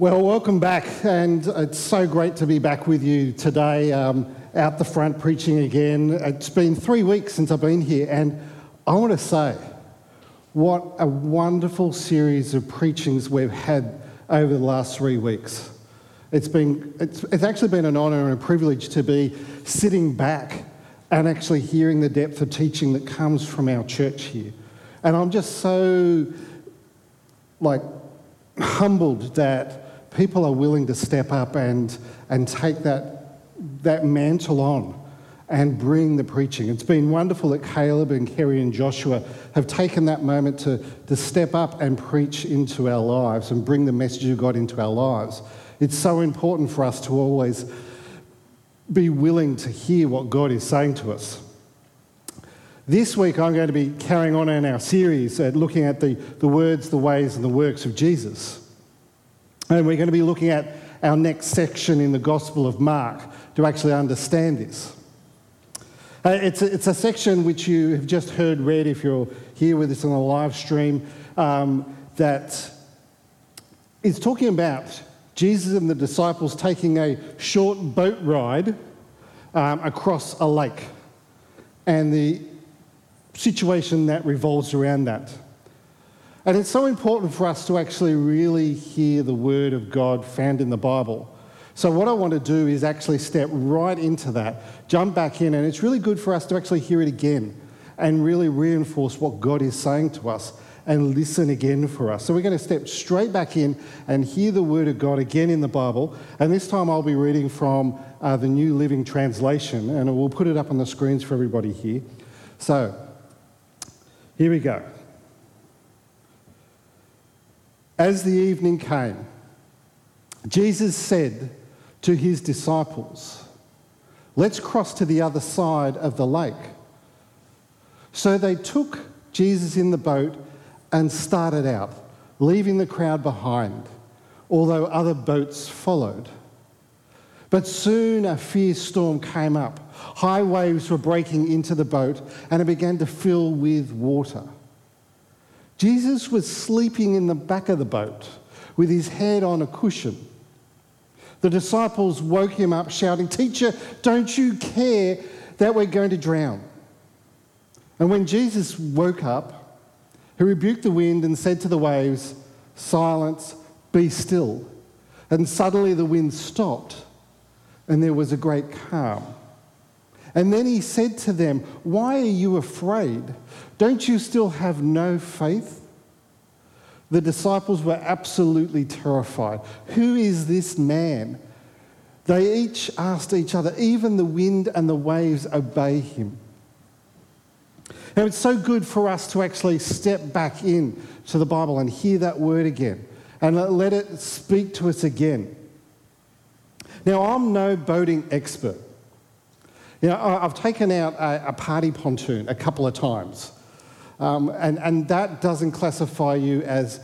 Well, welcome back, and it's so great to be back with you today, um, out the front preaching again. It's been three weeks since I've been here, and I want to say what a wonderful series of preachings we've had over the last three weeks. It's, been, it's, it's actually been an honour and a privilege to be sitting back and actually hearing the depth of teaching that comes from our church here. And I'm just so, like, humbled that people are willing to step up and, and take that, that mantle on and bring the preaching. It's been wonderful that Caleb and Kerry and Joshua have taken that moment to, to step up and preach into our lives and bring the message of God into our lives. It's so important for us to always be willing to hear what God is saying to us. This week, I'm going to be carrying on in our series at looking at the, the words, the ways, and the works of Jesus. And we're going to be looking at our next section in the Gospel of Mark to actually understand this. Uh, it's, a, it's a section which you have just heard read if you're here with us on a live stream um, that is talking about Jesus and the disciples taking a short boat ride um, across a lake and the situation that revolves around that. And it's so important for us to actually really hear the word of God found in the Bible. So, what I want to do is actually step right into that, jump back in, and it's really good for us to actually hear it again and really reinforce what God is saying to us and listen again for us. So, we're going to step straight back in and hear the word of God again in the Bible. And this time I'll be reading from uh, the New Living Translation, and we'll put it up on the screens for everybody here. So, here we go. As the evening came, Jesus said to his disciples, Let's cross to the other side of the lake. So they took Jesus in the boat and started out, leaving the crowd behind, although other boats followed. But soon a fierce storm came up. High waves were breaking into the boat and it began to fill with water. Jesus was sleeping in the back of the boat with his head on a cushion. The disciples woke him up, shouting, Teacher, don't you care that we're going to drown? And when Jesus woke up, he rebuked the wind and said to the waves, Silence, be still. And suddenly the wind stopped and there was a great calm. And then he said to them, Why are you afraid? Don't you still have no faith? The disciples were absolutely terrified. Who is this man? They each asked each other, even the wind and the waves obey him. Now, it's so good for us to actually step back in to the Bible and hear that word again and let it speak to us again. Now, I'm no boating expert. You know, I've taken out a, a party pontoon a couple of times, um, and, and that doesn't classify you as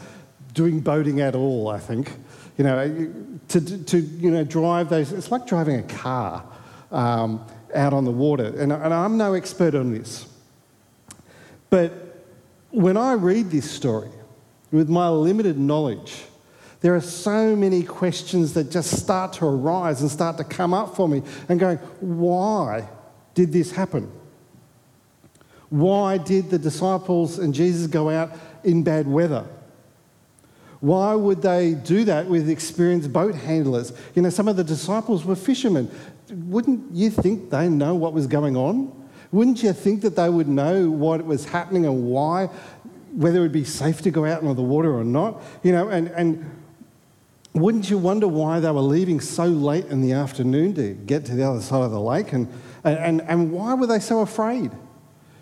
doing boating at all, I think. You know, to, to you know, drive those, it's like driving a car um, out on the water. And, and I'm no expert on this. But when I read this story, with my limited knowledge, there are so many questions that just start to arise and start to come up for me and going, why did this happen? Why did the disciples and Jesus go out in bad weather? Why would they do that with experienced boat handlers? You know, some of the disciples were fishermen. Wouldn't you think they know what was going on? Wouldn't you think that they would know what was happening and why, whether it would be safe to go out into the water or not? You know, and, and wouldn't you wonder why they were leaving so late in the afternoon to get to the other side of the lake? And, and, and why were they so afraid?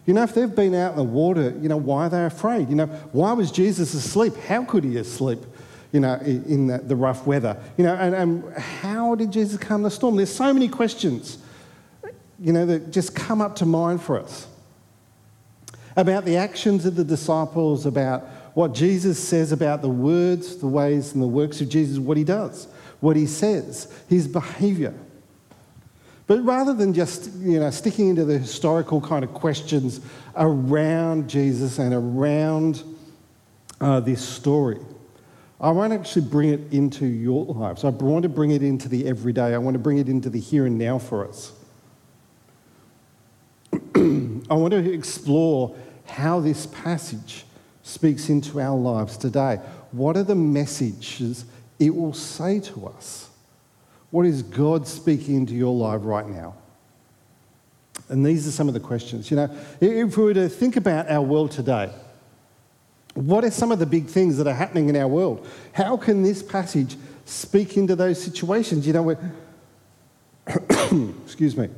You know, if they've been out in the water, you know, why are they afraid? You know, why was Jesus asleep? How could he sleep, you know, in the, the rough weather? You know, and, and how did Jesus calm the storm? There's so many questions, you know, that just come up to mind for us about the actions of the disciples, about what Jesus says about the words, the ways, and the works of Jesus, what he does, what he says, his behavior. But rather than just you know, sticking into the historical kind of questions around Jesus and around uh, this story, I want to actually bring it into your lives. I want to bring it into the everyday. I want to bring it into the here and now for us. I want to explore how this passage speaks into our lives today. What are the messages it will say to us? What is God speaking into your life right now? And these are some of the questions. You know, if we were to think about our world today, what are some of the big things that are happening in our world? How can this passage speak into those situations? You know, excuse me.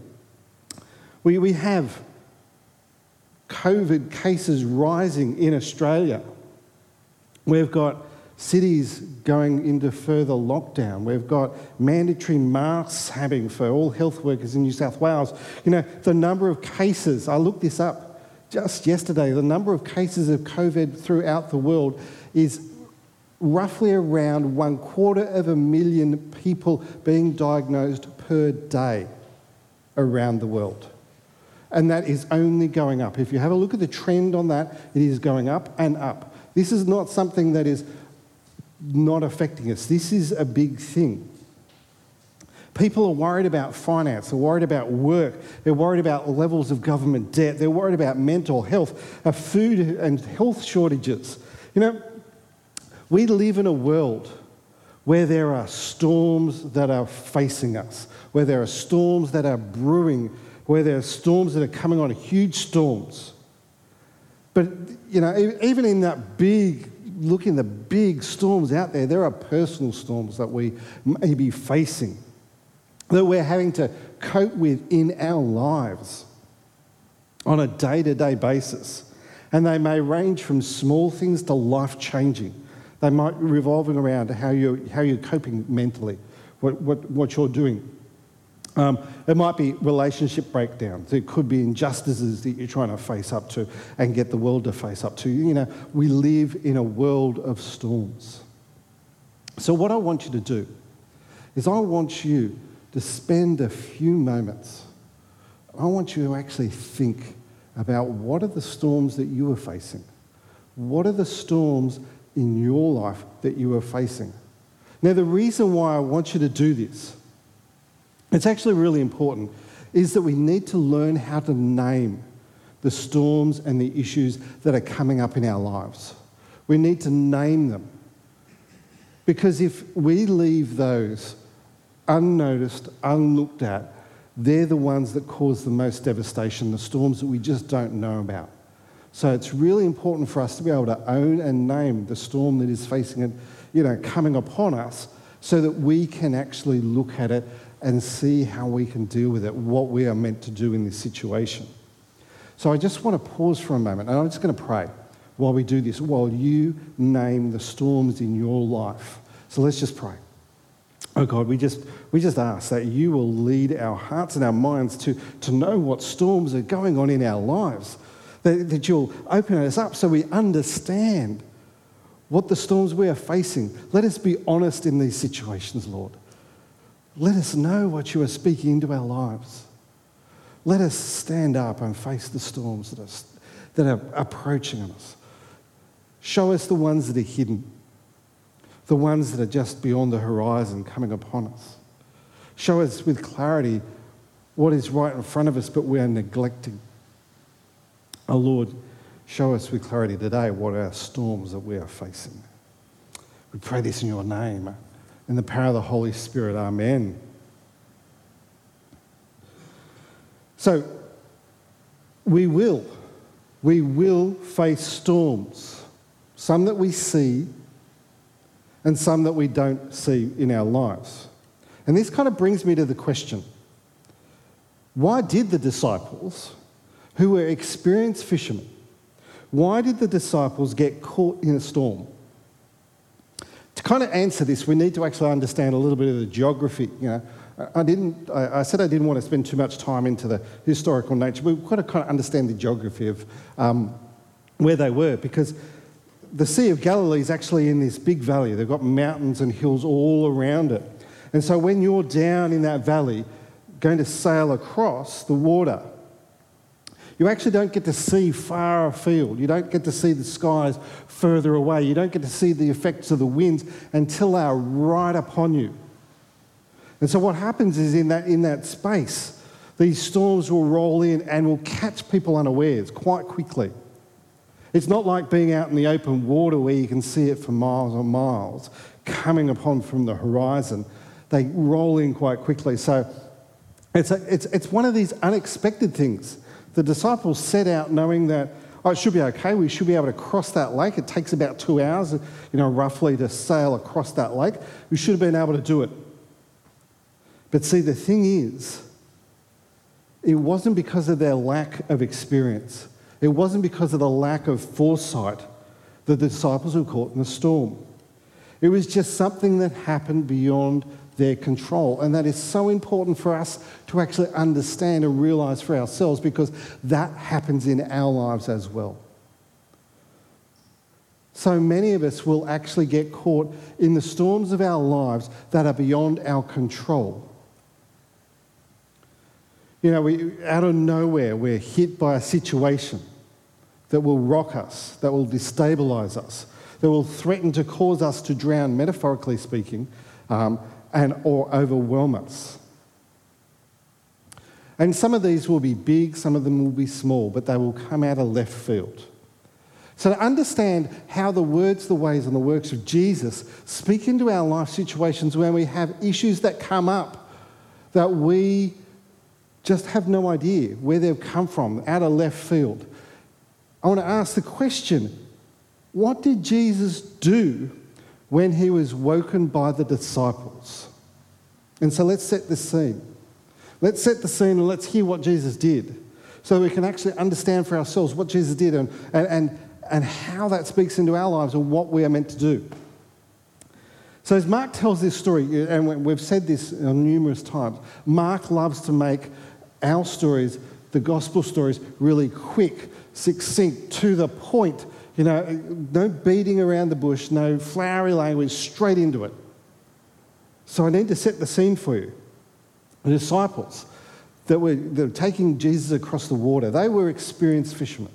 We, we have COVID cases rising in Australia. We've got cities going into further lockdown. We've got mandatory masks having for all health workers in New South Wales. You know, the number of cases, I looked this up just yesterday, the number of cases of COVID throughout the world is roughly around one quarter of a million people being diagnosed per day around the world. And that is only going up. If you have a look at the trend on that, it is going up and up. This is not something that is not affecting us. This is a big thing. People are worried about finance, they're worried about work, they're worried about levels of government debt, they're worried about mental health, uh, food and health shortages. You know, we live in a world where there are storms that are facing us, where there are storms that are brewing, where there are storms that are coming on, huge storms. But, you know, even in that big, looking the big storms out there, there are personal storms that we may be facing that we're having to cope with in our lives on a day to day basis. And they may range from small things to life changing. They might revolving around how you're, how you're coping mentally, what, what, what you're doing. Um, it might be relationship breakdowns. It could be injustices that you're trying to face up to and get the world to face up to. You know, we live in a world of storms. So, what I want you to do is, I want you to spend a few moments, I want you to actually think about what are the storms that you are facing? What are the storms in your life that you are facing? Now, the reason why I want you to do this, it's actually really important, is that we need to learn how to name the storms and the issues that are coming up in our lives. We need to name them. Because if we leave those unnoticed, unlooked at, they're the ones that cause the most devastation, the storms that we just don't know about. So it's really important for us to be able to own and name the storm that is facing it, you know, coming upon us, so that we can actually look at it and see how we can deal with it, what we are meant to do in this situation. So I just want to pause for a moment, and I'm just going to pray while we do this, while you name the storms in your life. So let's just pray. Oh God, we just, we just ask that you will lead our hearts and our minds to, to know what storms are going on in our lives, that, that you'll open us up so we understand what the storms we are facing. Let us be honest in these situations, Lord. Let us know what you are speaking into our lives. Let us stand up and face the storms that are, that are approaching us. Show us the ones that are hidden the ones that are just beyond the horizon coming upon us. Show us with clarity what is right in front of us, but we are neglecting. Oh Lord, show us with clarity today what are storms that we are facing. We pray this in your name. In the power of the Holy Spirit, amen. So, we will, we will face storms, some that we see and some that we don't see in our lives. And this kind of brings me to the question why did the disciples, who were experienced fishermen, why did the disciples get caught in a storm? Kind of answer this, we need to actually understand a little bit of the geography. You know, I didn't. I said I didn't want to spend too much time into the historical nature. We've got to kind of understand the geography of um, where they were because the Sea of Galilee is actually in this big valley. They've got mountains and hills all around it. And so when you're down in that valley, going to sail across the water, You actually don't get to see far afield. You don't get to see the skies further away. You don't get to see the effects of the winds until they are right upon you. And so, what happens is in that, in that space, these storms will roll in and will catch people unawares quite quickly. It's not like being out in the open water where you can see it for miles and miles coming upon from the horizon. They roll in quite quickly. So, it's, a, it's, it's one of these unexpected things. The disciples set out knowing that, oh, it should be okay. We should be able to cross that lake. It takes about two hours, you know, roughly to sail across that lake. We should have been able to do it. But see, the thing is, it wasn't because of their lack of experience. It wasn't because of the lack of foresight that the disciples were caught in the storm. It was just something that happened beyond their control. And that is so important for us to actually understand and realize for ourselves because that happens in our lives as well. So many of us will actually get caught in the storms of our lives that are beyond our control. You know, we, out of nowhere, we're hit by a situation that will rock us, that will destabilize us, that will threaten to cause us to drown, metaphorically speaking, um, and or overwhelm us. And some of these will be big, some of them will be small, but they will come out of left field. So, to understand how the words, the ways, and the works of Jesus speak into our life situations when we have issues that come up that we just have no idea where they've come from, out of left field, I want to ask the question what did Jesus do when he was woken by the disciples. And so let's set the scene. Let's set the scene and let's hear what Jesus did so we can actually understand for ourselves what Jesus did and, and, and, and how that speaks into our lives and what we are meant to do. So, as Mark tells this story, and we've said this numerous times, Mark loves to make our stories, the gospel stories, really quick, succinct, to the point, you know, no beating around the bush, no flowery language, straight into it. So I need to set the scene for you. The disciples that were, that were taking Jesus across the water, they were experienced fishermen.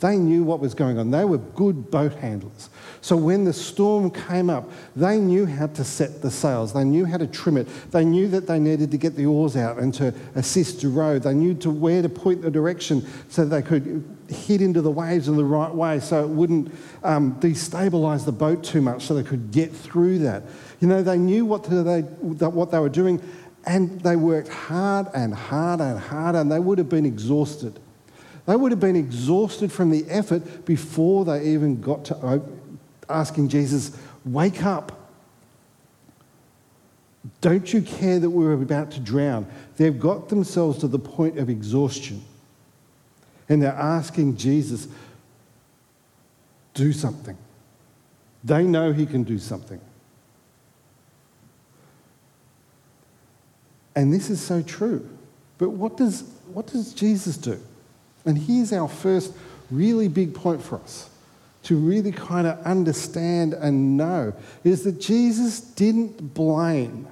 They knew what was going on. They were good boat handlers. So when the storm came up, they knew how to set the sails. They knew how to trim it. They knew that they needed to get the oars out and to assist to row. They knew to where to point the direction so they could hit into the waves in the right way so it wouldn't um, destabilize the boat too much so they could get through that. You know, they knew what they, what they were doing and they worked hard and hard and hard and they would have been exhausted. They would have been exhausted from the effort before they even got to asking Jesus, Wake up. Don't you care that we're about to drown? They've got themselves to the point of exhaustion. And they're asking Jesus, Do something. They know he can do something. And this is so true. But what does, what does Jesus do? And here's our first really big point for us to really kind of understand and know is that Jesus didn't blame.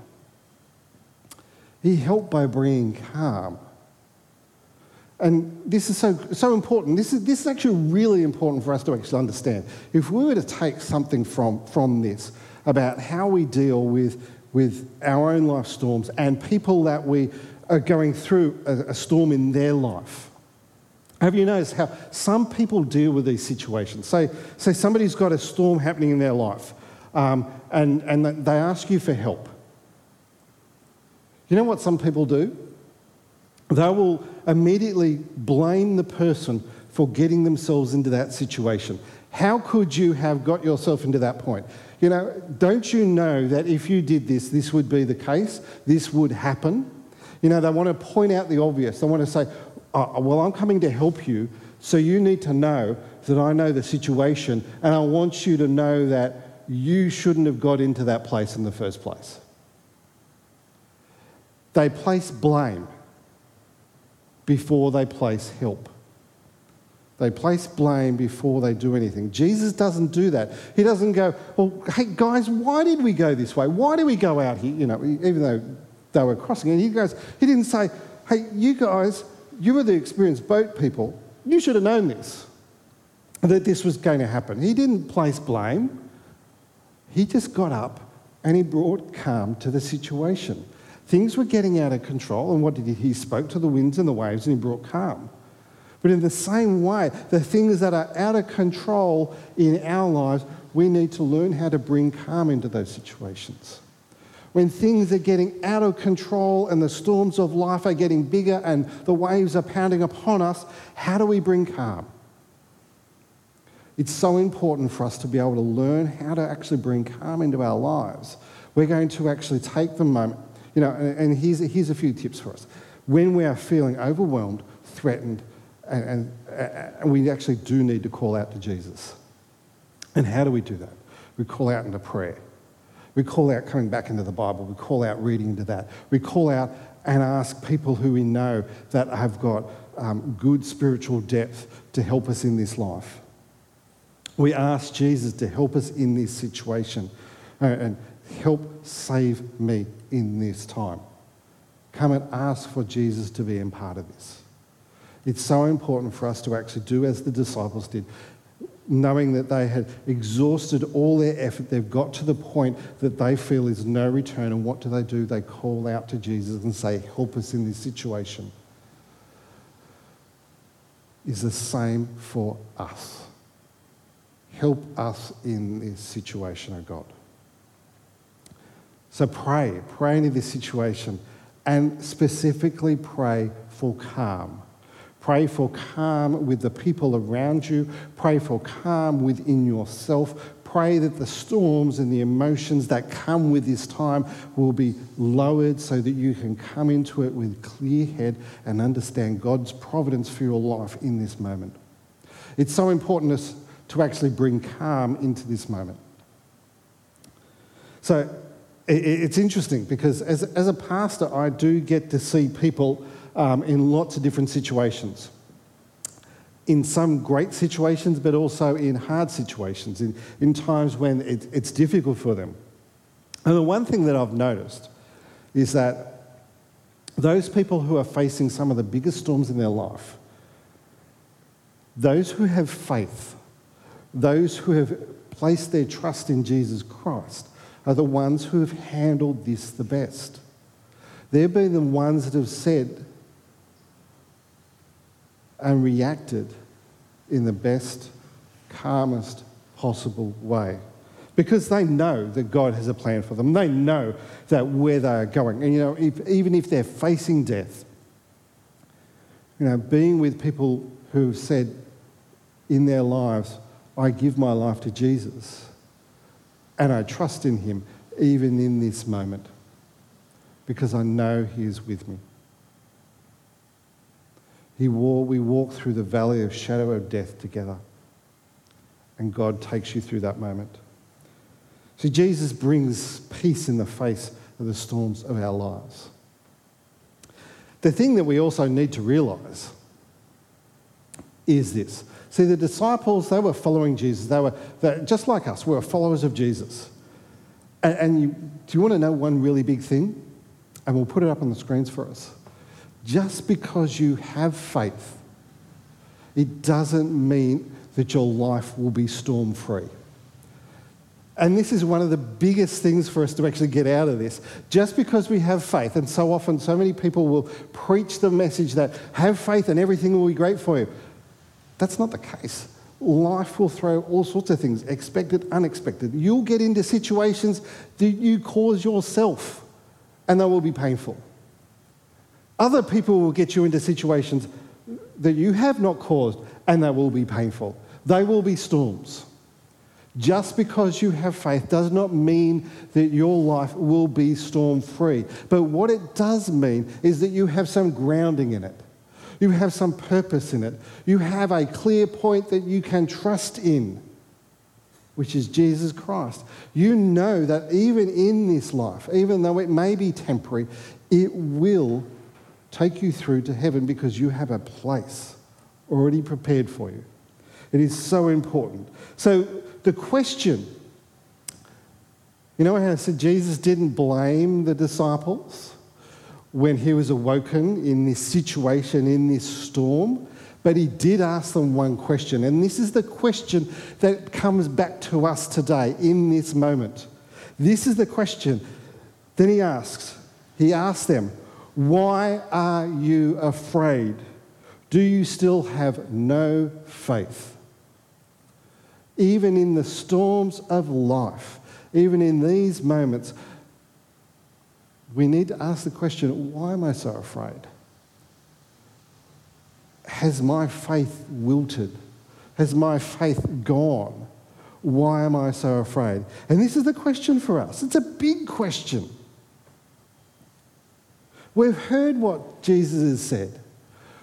He helped by bringing calm. And this is so, so important. This is, this is actually really important for us to actually understand. If we were to take something from, from this about how we deal with, with our own life storms and people that we are going through a, a storm in their life, have you noticed how some people deal with these situations? Say, say somebody's got a storm happening in their life um, and, and they ask you for help. You know what some people do? They will immediately blame the person for getting themselves into that situation. How could you have got yourself into that point? You know, don't you know that if you did this, this would be the case, this would happen? You know, they want to point out the obvious. They want to say, oh, well, I'm coming to help you, so you need to know that I know the situation, and I want you to know that you shouldn't have got into that place in the first place. They place blame before they place help. They place blame before they do anything. Jesus doesn't do that. He doesn't go, well, hey, guys, why did we go this way? Why did we go out here? You know, even though they were crossing. And he goes, he didn't say, hey, you guys, you were the experienced boat people. You should have known this, that this was going to happen. He didn't place blame. He just got up and he brought calm to the situation. Things were getting out of control, and what did he? He spoke to the winds and the waves and he brought calm. But in the same way, the things that are out of control in our lives, we need to learn how to bring calm into those situations. When things are getting out of control and the storms of life are getting bigger and the waves are pounding upon us, how do we bring calm? It's so important for us to be able to learn how to actually bring calm into our lives. We're going to actually take the moment, you know, and here's, here's a few tips for us. When we are feeling overwhelmed, threatened, and, and, and we actually do need to call out to Jesus. And how do we do that? We call out into prayer. We call out coming back into the Bible. We call out reading into that. We call out and ask people who we know that have got um, good spiritual depth to help us in this life. We ask Jesus to help us in this situation uh, and help save me in this time. Come and ask for Jesus to be in part of this. It's so important for us to actually do as the disciples did, knowing that they had exhausted all their effort. They've got to the point that they feel is no return. And what do they do? They call out to Jesus and say, Help us in this situation. Is the same for us. Help us in this situation, O oh God. So pray, pray into this situation, and specifically pray for calm Pray for calm with the people around you. Pray for calm within yourself. Pray that the storms and the emotions that come with this time will be lowered so that you can come into it with clear head and understand God's providence for your life in this moment. It's so important to actually bring calm into this moment. So it's interesting because as, as a pastor, I do get to see people um, in lots of different situations. In some great situations, but also in hard situations, in, in times when it, it's difficult for them. And the one thing that I've noticed is that those people who are facing some of the biggest storms in their life, those who have faith, those who have placed their trust in Jesus Christ, are the ones who have handled this the best. They've been the ones that have said, and reacted in the best, calmest possible way. Because they know that God has a plan for them. They know that where they are going. And you know, if, even if they're facing death, you know, being with people who've said in their lives, I give my life to Jesus and I trust in him even in this moment because I know he is with me. He wore, we walk through the valley of shadow of death together. And God takes you through that moment. See, Jesus brings peace in the face of the storms of our lives. The thing that we also need to realize is this. See, the disciples, they were following Jesus. They were, just like us, we were followers of Jesus. And, and you, do you want to know one really big thing? And we'll put it up on the screens for us. Just because you have faith, it doesn't mean that your life will be storm free. And this is one of the biggest things for us to actually get out of this. Just because we have faith, and so often so many people will preach the message that have faith and everything will be great for you. That's not the case. Life will throw all sorts of things, expected, unexpected. You'll get into situations that you cause yourself, and they will be painful. Other people will get you into situations that you have not caused, and they will be painful. They will be storms. Just because you have faith does not mean that your life will be storm free. But what it does mean is that you have some grounding in it. You have some purpose in it. You have a clear point that you can trust in, which is Jesus Christ. You know that even in this life, even though it may be temporary, it will take you through to heaven because you have a place already prepared for you. It is so important. So, the question you know how I said Jesus didn't blame the disciples? When he was awoken in this situation, in this storm. But he did ask them one question, and this is the question that comes back to us today in this moment. This is the question. Then he asks, he asked them, Why are you afraid? Do you still have no faith? Even in the storms of life, even in these moments, we need to ask the question why am I so afraid? Has my faith wilted? Has my faith gone? Why am I so afraid? And this is the question for us. It's a big question. We've heard what Jesus has said.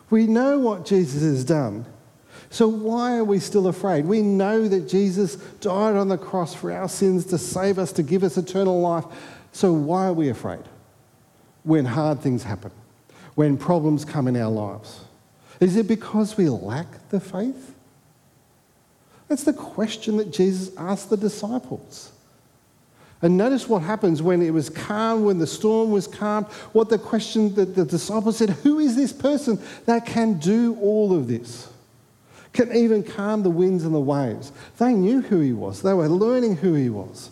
We know what Jesus has done. So why are we still afraid? We know that Jesus died on the cross for our sins to save us, to give us eternal life. So why are we afraid when hard things happen, when problems come in our lives? Is it because we lack the faith? That's the question that Jesus asked the disciples. And notice what happens when it was calm, when the storm was calm. What the question that the disciples said, Who is this person that can do all of this? Can even calm the winds and the waves. They knew who he was, they were learning who he was.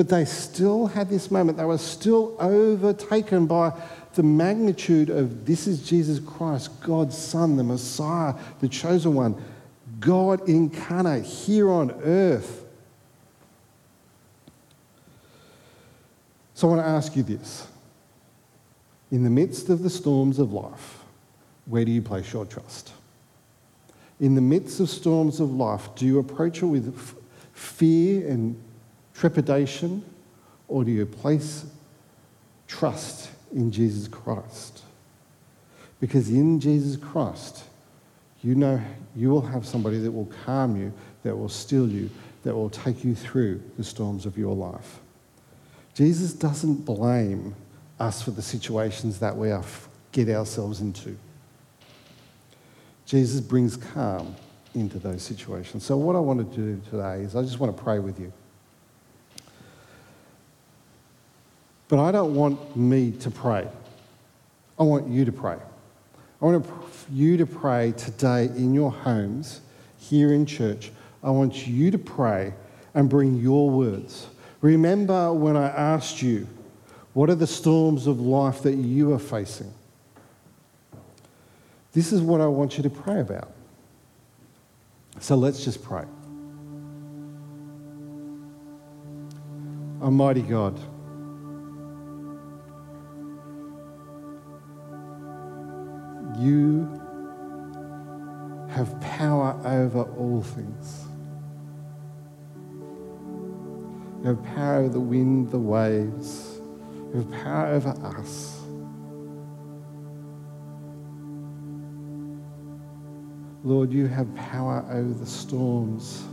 But they still had this moment. They were still overtaken by the magnitude of this is Jesus Christ, God's Son, the Messiah, the chosen one, God incarnate here on earth. So I want to ask you this. In the midst of the storms of life, where do you place your trust? In the midst of storms of life, do you approach it with fear and trepidation, or do you place trust in Jesus Christ? Because in Jesus Christ, you know you will have somebody that will calm you, that will still you, that will take you through the storms of your life. Jesus doesn't blame us for the situations that we get ourselves into. Jesus brings calm into those situations. So, what I want to do today is I just want to pray with you. But I don't want me to pray. I want you to pray. I want you to pray today in your homes, here in church. I want you to pray and bring your words. Remember when I asked you, what are the storms of life that you are facing? This is what I want you to pray about. So let's just pray. Almighty God, you have power over all things. You have power over the wind, the waves. You have power over us. Lord, you have power over the storms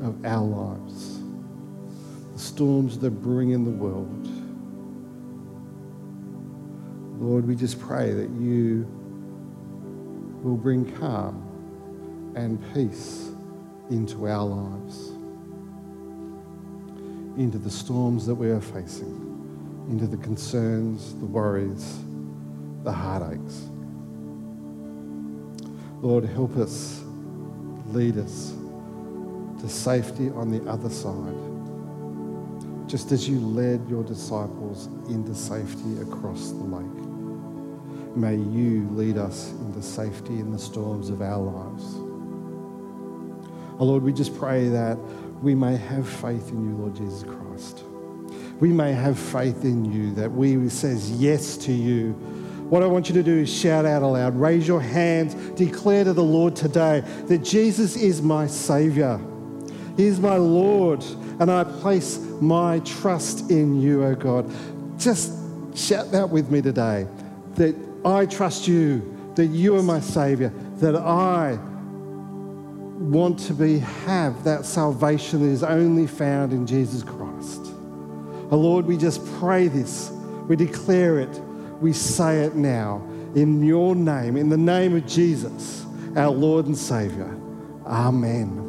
of our lives, the storms that bring in the world. Lord, we just pray that you will bring calm and peace into our lives, into the storms that we are facing, into the concerns, the worries, the heartaches. Lord, help us, lead us to safety on the other side, just as you led your disciples into safety across the lake. May you lead us into safety in the storms of our lives. Oh Lord, we just pray that we may have faith in you, Lord Jesus Christ. We may have faith in you, that we says yes to you. What I want you to do is shout out aloud, raise your hands, declare to the Lord today that Jesus is my Savior. He is my Lord, and I place my trust in you, O oh God. Just shout that with me today that I trust you, that you are my Savior, that I want to be have that salvation that is only found in Jesus Christ. Oh Lord, we just pray this. We declare it. We say it now in your name, in the name of Jesus, our Lord and Savior. Amen.